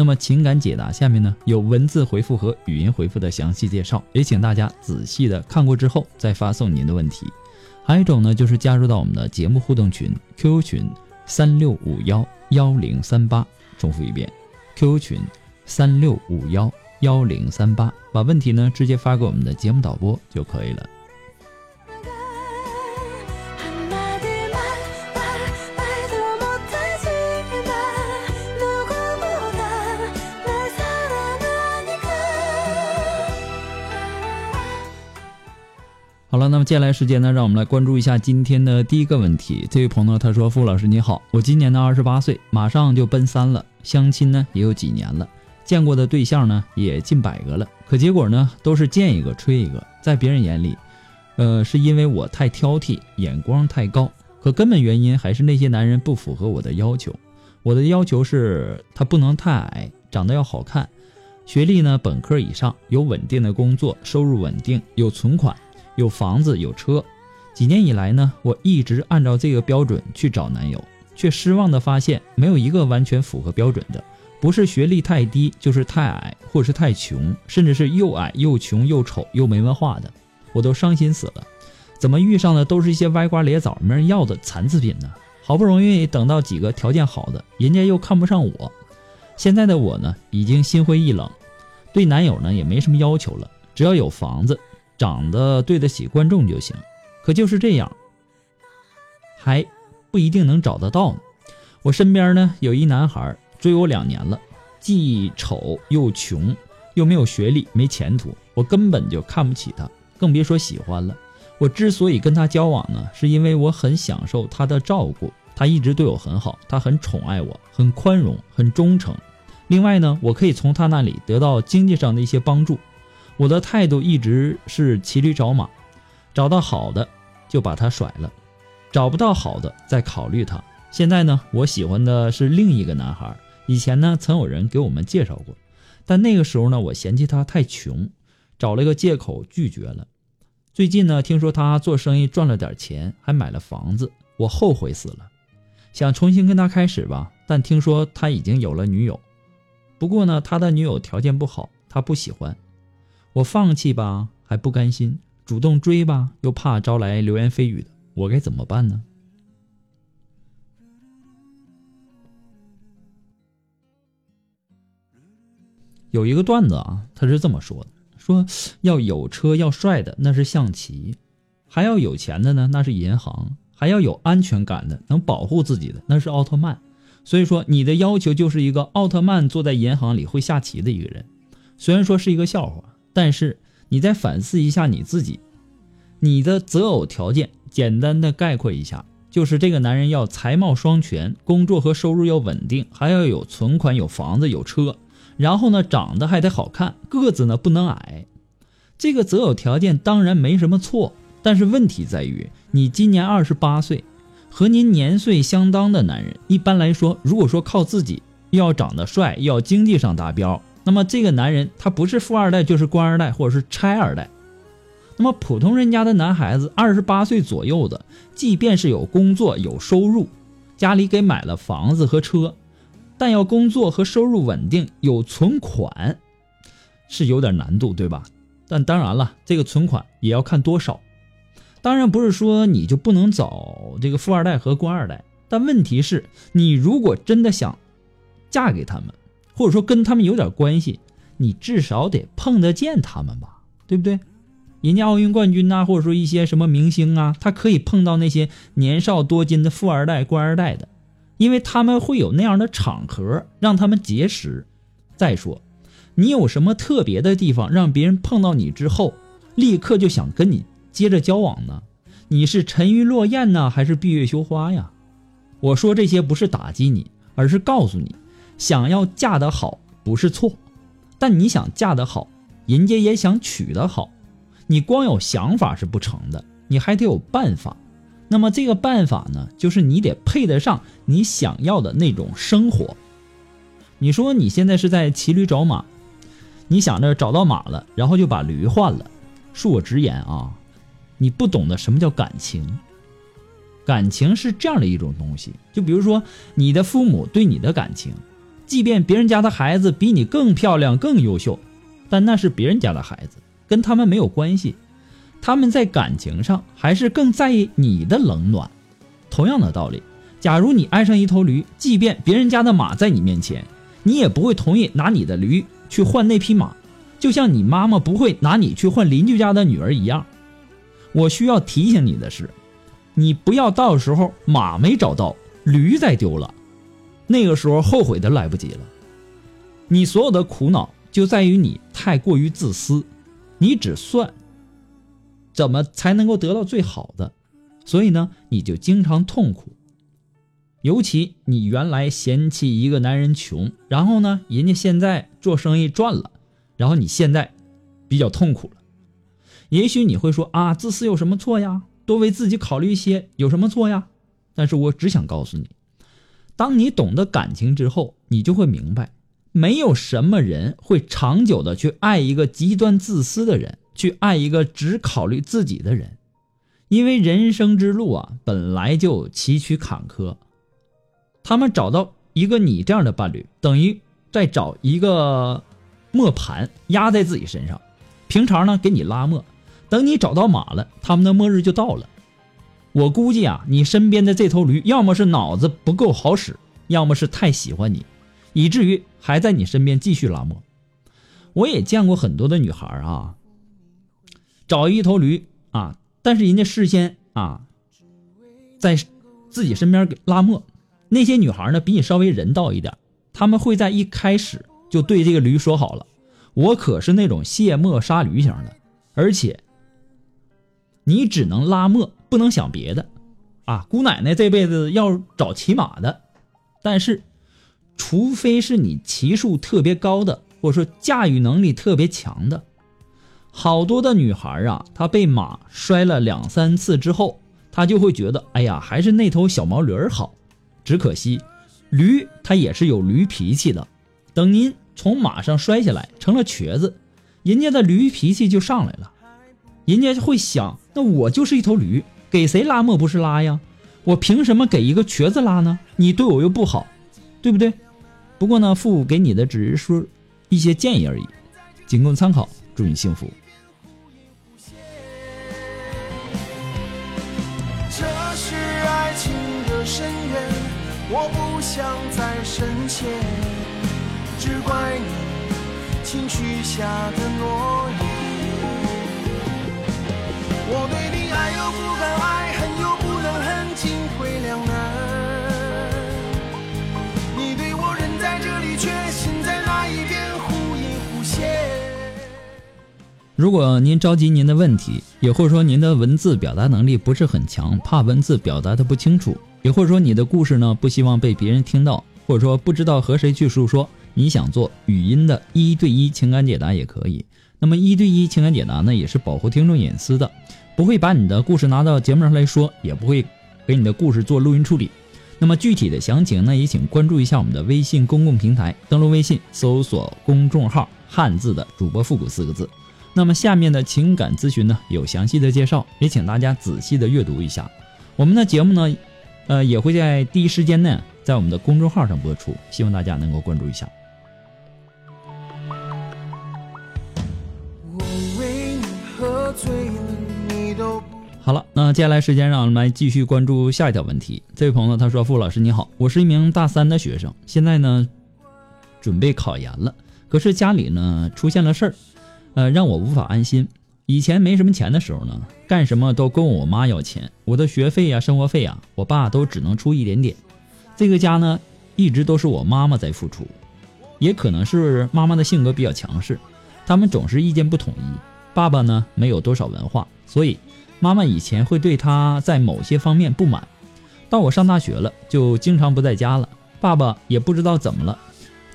那么情感解答下面呢有文字回复和语音回复的详细介绍，也请大家仔细的看过之后再发送您的问题。还有一种呢就是加入到我们的节目互动群 QQ 群三六五幺幺零三八，重复一遍 QQ 群三六五幺幺零三八，把问题呢直接发给我们的节目导播就可以了。好了，那么接下来时间呢，让我们来关注一下今天的第一个问题。这位朋友他说：“傅老师你好，我今年呢二十八岁，马上就奔三了，相亲呢也有几年了，见过的对象呢也近百个了，可结果呢都是见一个吹一个。在别人眼里，呃，是因为我太挑剔，眼光太高，可根本原因还是那些男人不符合我的要求。我的要求是他不能太矮，长得要好看，学历呢本科以上，有稳定的工作，收入稳定，有存款。”有房子有车，几年以来呢，我一直按照这个标准去找男友，却失望的发现没有一个完全符合标准的，不是学历太低，就是太矮，或是太穷，甚至是又矮又穷又丑又没文化的，我都伤心死了。怎么遇上的都是一些歪瓜裂枣没人要的残次品呢？好不容易等到几个条件好的，人家又看不上我。现在的我呢，已经心灰意冷，对男友呢也没什么要求了，只要有房子。长得对得起观众就行，可就是这样，还不一定能找得到呢。我身边呢有一男孩追我两年了，既丑又穷，又没有学历，没前途，我根本就看不起他，更别说喜欢了。我之所以跟他交往呢，是因为我很享受他的照顾，他一直对我很好，他很宠爱我，很宽容，很忠诚。另外呢，我可以从他那里得到经济上的一些帮助。我的态度一直是骑驴找马，找到好的就把他甩了，找不到好的再考虑他。现在呢，我喜欢的是另一个男孩，以前呢曾有人给我们介绍过，但那个时候呢我嫌弃他太穷，找了个借口拒绝了。最近呢听说他做生意赚了点钱，还买了房子，我后悔死了，想重新跟他开始吧，但听说他已经有了女友，不过呢他的女友条件不好，他不喜欢。我放弃吧，还不甘心；主动追吧，又怕招来流言蜚语的。我该怎么办呢？有一个段子啊，他是这么说的：说要有车要帅的，那是象棋；还要有钱的呢，那是银行；还要有安全感的，能保护自己的，那是奥特曼。所以说，你的要求就是一个奥特曼坐在银行里会下棋的一个人。虽然说是一个笑话。但是你再反思一下你自己，你的择偶条件简单的概括一下，就是这个男人要才貌双全，工作和收入要稳定，还要有存款、有房子、有车，然后呢长得还得好看，个子呢不能矮。这个择偶条件当然没什么错，但是问题在于你今年二十八岁，和您年岁相当的男人，一般来说，如果说靠自己，要长得帅，要经济上达标。那么这个男人他不是富二代就是官二代或者是差二代，那么普通人家的男孩子二十八岁左右的，即便是有工作有收入，家里给买了房子和车，但要工作和收入稳定有存款，是有点难度，对吧？但当然了，这个存款也要看多少。当然不是说你就不能找这个富二代和官二代，但问题是，你如果真的想嫁给他们。或者说跟他们有点关系，你至少得碰得见他们吧，对不对？人家奥运冠军呐，或者说一些什么明星啊，他可以碰到那些年少多金的富二代、官二代的，因为他们会有那样的场合让他们结识。再说，你有什么特别的地方，让别人碰到你之后，立刻就想跟你接着交往呢？你是沉鱼落雁呢，还是闭月羞花呀？我说这些不是打击你，而是告诉你，想要嫁得好不是错，但你想嫁得好，人家也想娶得好。你光有想法是不成的，你还得有办法。那么这个办法呢，就是你得配得上你想要的那种生活。你说你现在是在骑驴找马，你想着找到马了，然后就把驴换了。恕我直言啊，你不懂得什么叫感情。感情是这样的一种东西，就比如说你的父母对你的感情，即便别人家的孩子比你更漂亮、更优秀，但那是别人家的孩子。跟他们没有关系，他们在感情上还是更在意你的冷暖。同样的道理，假如你爱上一头驴，即便别人家的马在你面前，你也不会同意拿你的驴去换那匹马，就像你妈妈不会拿你去换邻居家的女儿一样。我需要提醒你的是，你不要到时候马没找到，驴再丢了，那个时候后悔的来不及了。你所有的苦恼就在于你太过于自私。你只算怎么才能够得到最好的，所以呢，你就经常痛苦。尤其你原来嫌弃一个男人穷，然后呢，人家现在做生意赚了，然后你现在比较痛苦了。也许你会说啊，自私有什么错呀？多为自己考虑一些有什么错呀？但是我只想告诉你，当你懂得感情之后，你就会明白。没有什么人会长久的去爱一个极端自私的人，去爱一个只考虑自己的人，因为人生之路啊本来就崎岖坎坷。他们找到一个你这样的伴侣，等于在找一个磨盘压在自己身上，平常呢给你拉磨，等你找到马了，他们的末日就到了。我估计啊，你身边的这头驴，要么是脑子不够好使，要么是太喜欢你。以至于还在你身边继续拉磨。我也见过很多的女孩啊，找一头驴啊，但是人家事先啊，在自己身边拉磨。那些女孩呢，比你稍微人道一点，他们会在一开始就对这个驴说好了：“我可是那种卸磨杀驴型的，而且你只能拉磨，不能想别的。”啊，姑奶奶这辈子要找骑马的，但是。除非是你骑术特别高的，或者说驾驭能力特别强的，好多的女孩啊，她被马摔了两三次之后，她就会觉得，哎呀，还是那头小毛驴好。只可惜，驴它也是有驴脾气的。等您从马上摔下来成了瘸子，人家的驴脾气就上来了，人家会想，那我就是一头驴，给谁拉磨不是拉呀？我凭什么给一个瘸子拉呢？你对我又不好，对不对？不过呢，父母给你的只是说一些建议而已，仅供参考。祝你幸福。这是爱情的深渊，我不想再深陷，只怪你情绪下的诺言。我对你爱又不敢爱，恨又不能恨，进退两难。如果您着急您的问题，也或者说您的文字表达能力不是很强，怕文字表达的不清楚，也或者说你的故事呢不希望被别人听到，或者说不知道和谁去诉说，你想做语音的一对一情感解答也可以。那么一对一情感解答呢，也是保护听众隐私的，不会把你的故事拿到节目上来说，也不会给你的故事做录音处理。那么具体的详情呢，也请关注一下我们的微信公共平台，登录微信搜索公众号“汉字的主播复古”四个字。那么下面的情感咨询呢，有详细的介绍，也请大家仔细的阅读一下。我们的节目呢，呃，也会在第一时间内在我们的公众号上播出，希望大家能够关注一下。接下来时间让我们来继续关注下一条问题。这位朋友他说：“傅老师你好，我是一名大三的学生，现在呢准备考研了，可是家里呢出现了事儿，呃，让我无法安心。以前没什么钱的时候呢，干什么都跟我妈要钱，我的学费呀、生活费呀，我爸都只能出一点点。这个家呢，一直都是我妈妈在付出，也可能是妈妈的性格比较强势，他们总是意见不统一。爸爸呢，没有多少文化，所以妈妈以前会对他在某些方面不满。到我上大学了，就经常不在家了，爸爸也不知道怎么了，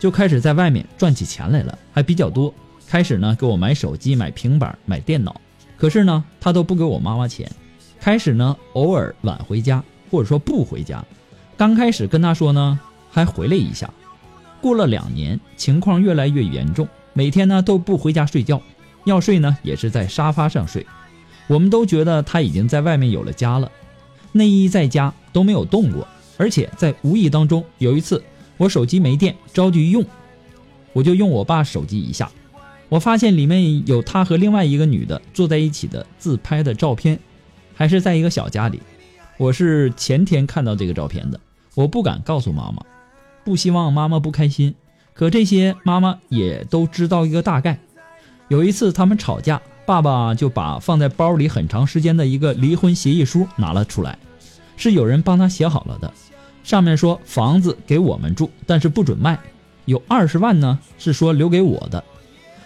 就开始在外面赚起钱来了，还比较多。开始呢，给我买手机、买平板、买电脑，可是呢，他都不给我妈妈钱。开始呢，偶尔晚回家，或者说不回家。刚开始跟他说呢，还回来一下。过了两年，情况越来越严重，每天呢都不回家睡觉，要睡呢也是在沙发上睡。我们都觉得他已经在外面有了家了，内衣在家都没有动过。而且在无意当中，有一次我手机没电，着急用，我就用我爸手机一下。我发现里面有他和另外一个女的坐在一起的自拍的照片，还是在一个小家里。我是前天看到这个照片的，我不敢告诉妈妈，不希望妈妈不开心。可这些妈妈也都知道一个大概。有一次他们吵架，爸爸就把放在包里很长时间的一个离婚协议书拿了出来，是有人帮他写好了的，上面说房子给我们住，但是不准卖，有二十万呢，是说留给我的。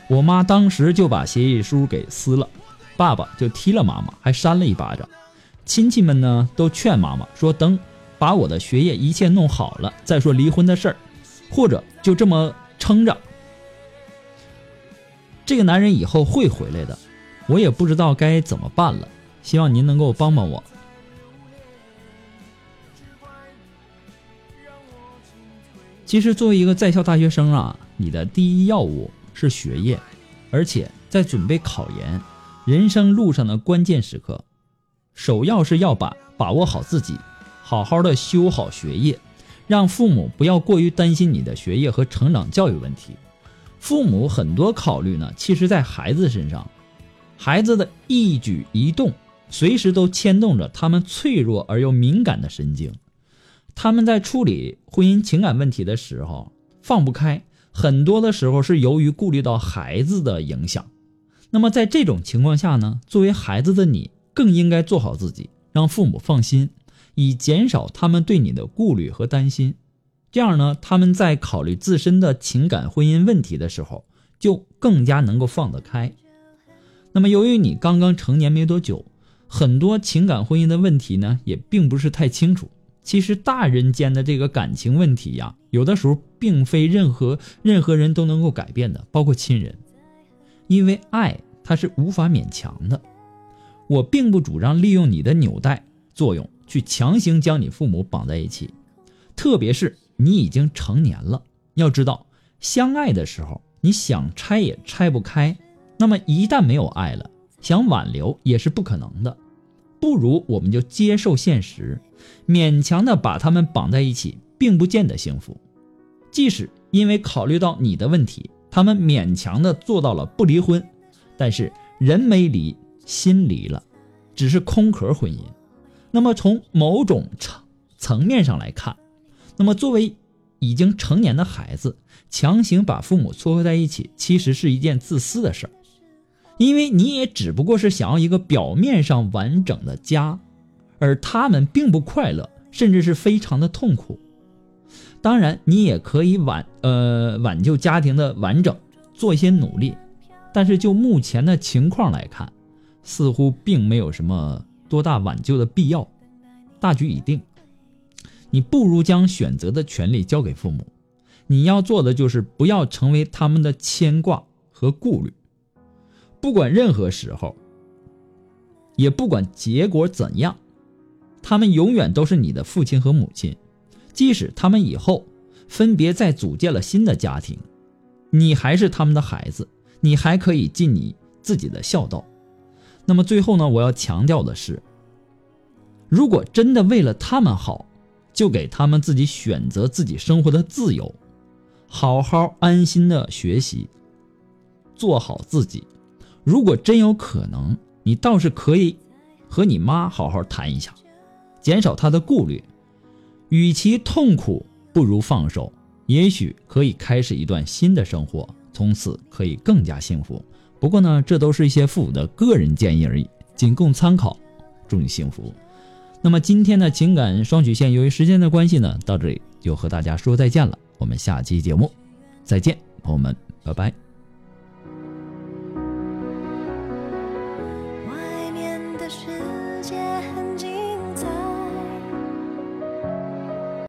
我妈当时就把协议书给撕了，爸爸就踢了妈妈，还扇了一巴掌。亲戚们呢都劝妈妈说：“等把我的学业一切弄好了再说离婚的事儿，或者就这么撑着。”这个男人以后会回来的，我也不知道该怎么办了。希望您能够帮帮我。其实作为一个在校大学生啊，你的第一要务。是学业，而且在准备考研，人生路上的关键时刻，首要是要把把握好自己，好好的修好学业，让父母不要过于担心你的学业和成长教育问题。父母很多考虑呢，其实在孩子身上，孩子的一举一动，随时都牵动着他们脆弱而又敏感的神经，他们在处理婚姻情感问题的时候放不开。很多的时候是由于顾虑到孩子的影响，那么在这种情况下呢，作为孩子的你更应该做好自己，让父母放心，以减少他们对你的顾虑和担心。这样呢，他们在考虑自身的情感婚姻问题的时候，就更加能够放得开。那么，由于你刚刚成年没多久，很多情感婚姻的问题呢，也并不是太清楚。其实大人间的这个感情问题呀，有的时候并非任何任何人都能够改变的，包括亲人，因为爱它是无法勉强的。我并不主张利用你的纽带作用去强行将你父母绑在一起，特别是你已经成年了，要知道相爱的时候，你想拆也拆不开。那么一旦没有爱了，想挽留也是不可能的。不如我们就接受现实，勉强的把他们绑在一起，并不见得幸福。即使因为考虑到你的问题，他们勉强的做到了不离婚，但是人没离，心离了，只是空壳婚姻。那么从某种层层面上来看，那么作为已经成年的孩子，强行把父母撮合在一起，其实是一件自私的事儿。因为你也只不过是想要一个表面上完整的家，而他们并不快乐，甚至是非常的痛苦。当然，你也可以挽呃挽救家庭的完整，做一些努力，但是就目前的情况来看，似乎并没有什么多大挽救的必要。大局已定，你不如将选择的权利交给父母。你要做的就是不要成为他们的牵挂和顾虑。不管任何时候，也不管结果怎样，他们永远都是你的父亲和母亲。即使他们以后分别再组建了新的家庭，你还是他们的孩子，你还可以尽你自己的孝道。那么最后呢，我要强调的是，如果真的为了他们好，就给他们自己选择自己生活的自由，好好安心的学习，做好自己。如果真有可能，你倒是可以和你妈好好谈一下，减少她的顾虑。与其痛苦，不如放手。也许可以开始一段新的生活，从此可以更加幸福。不过呢，这都是一些父母的个人建议而已，仅供参考。祝你幸福。那么今天的情感双曲线，由于时间的关系呢，到这里就和大家说再见了。我们下期节目再见，朋友们，拜拜。